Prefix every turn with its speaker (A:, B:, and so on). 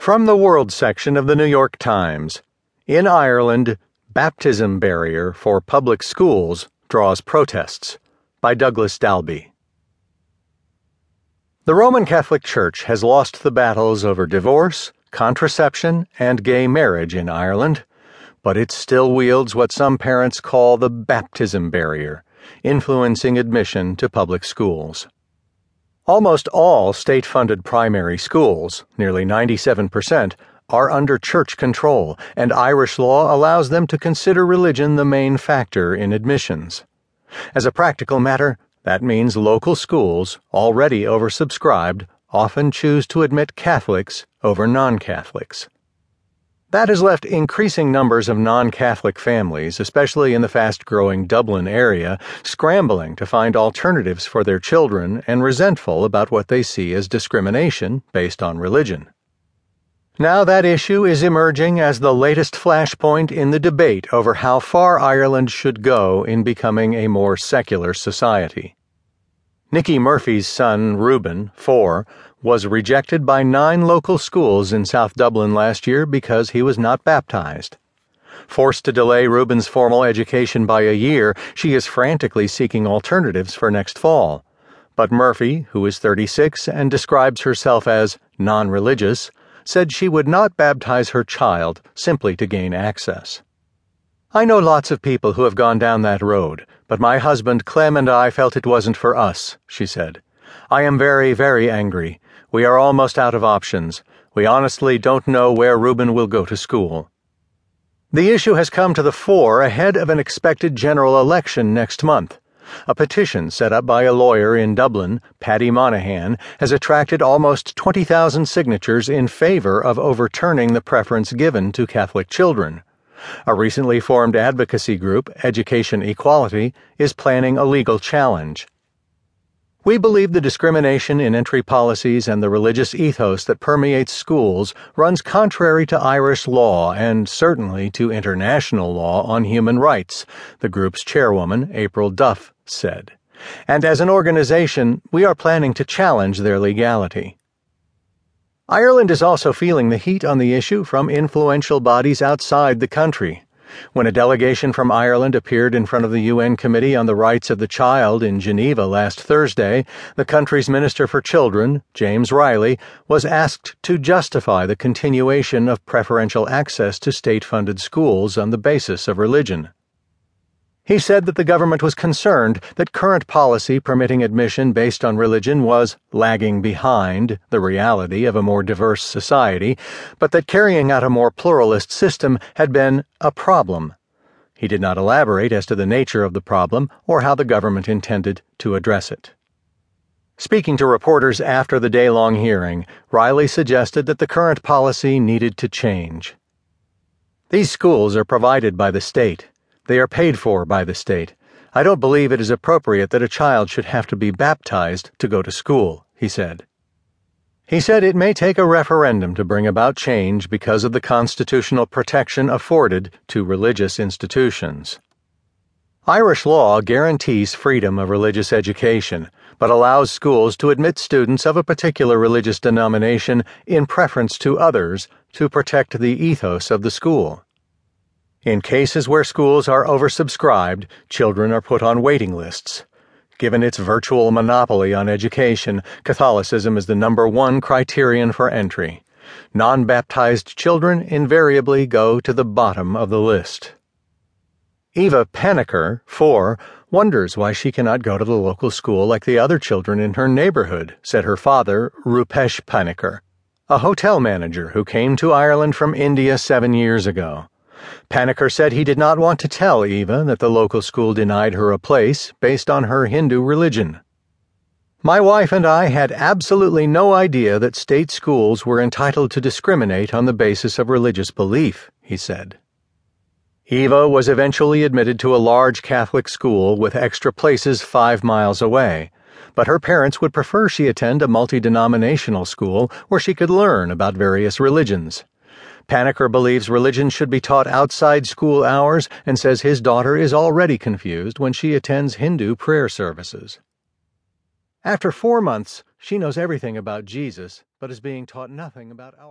A: From the World section of the New York Times In Ireland, baptism barrier for public schools draws protests. By Douglas Dalby. The Roman Catholic Church has lost the battles over divorce, contraception, and gay marriage in Ireland, but it still wields what some parents call the baptism barrier, influencing admission to public schools. Almost all state funded primary schools, nearly 97%, are under church control, and Irish law allows them to consider religion the main factor in admissions. As a practical matter, that means local schools, already oversubscribed, often choose to admit Catholics over non Catholics. That has left increasing numbers of non Catholic families, especially in the fast growing Dublin area, scrambling to find alternatives for their children and resentful about what they see as discrimination based on religion. Now that issue is emerging as the latest flashpoint in the debate over how far Ireland should go in becoming a more secular society. Nicky Murphy's son, Reuben, four, was rejected by nine local schools in South Dublin last year because he was not baptized. Forced to delay Reuben's formal education by a year, she is frantically seeking alternatives for next fall. But Murphy, who is 36 and describes herself as non religious, said she would not baptize her child simply to gain access. I know lots of people who have gone down that road, but my husband Clem and I felt it wasn't for us, she said. I am very, very angry. We are almost out of options. We honestly don't know where Reuben will go to school. The issue has come to the fore ahead of an expected general election next month. A petition set up by a lawyer in Dublin, Paddy Monaghan, has attracted almost 20,000 signatures in favor of overturning the preference given to Catholic children. A recently formed advocacy group, Education Equality, is planning a legal challenge. We believe the discrimination in entry policies and the religious ethos that permeates schools runs contrary to Irish law and certainly to international law on human rights, the group's chairwoman, April Duff, said. And as an organization, we are planning to challenge their legality. Ireland is also feeling the heat on the issue from influential bodies outside the country. When a delegation from Ireland appeared in front of the UN Committee on the Rights of the Child in Geneva last Thursday, the country's Minister for Children, James Reilly, was asked to justify the continuation of preferential access to state funded schools on the basis of religion. He said that the government was concerned that current policy permitting admission based on religion was lagging behind the reality of a more diverse society, but that carrying out a more pluralist system had been a problem. He did not elaborate as to the nature of the problem or how the government intended to address it. Speaking to reporters after the day long hearing, Reilly suggested that the current policy needed to change. These schools are provided by the state. They are paid for by the state. I don't believe it is appropriate that a child should have to be baptized to go to school, he said. He said it may take a referendum to bring about change because of the constitutional protection afforded to religious institutions. Irish law guarantees freedom of religious education, but allows schools to admit students of a particular religious denomination in preference to others to protect the ethos of the school. In cases where schools are oversubscribed, children are put on waiting lists. Given its virtual monopoly on education, Catholicism is the number one criterion for entry. Non baptized children invariably go to the bottom of the list. Eva Paniker, four, wonders why she cannot go to the local school like the other children in her neighborhood, said her father, Rupesh Paniker, a hotel manager who came to Ireland from India seven years ago. Paniker said he did not want to tell Eva that the local school denied her a place based on her Hindu religion. My wife and I had absolutely no idea that state schools were entitled to discriminate on the basis of religious belief, he said. Eva was eventually admitted to a large Catholic school with extra places five miles away, but her parents would prefer she attend a multi denominational school where she could learn about various religions. Paniker believes religion should be taught outside school hours and says his daughter is already confused when she attends Hindu prayer services. After four months, she knows everything about Jesus, but is being taught nothing about our.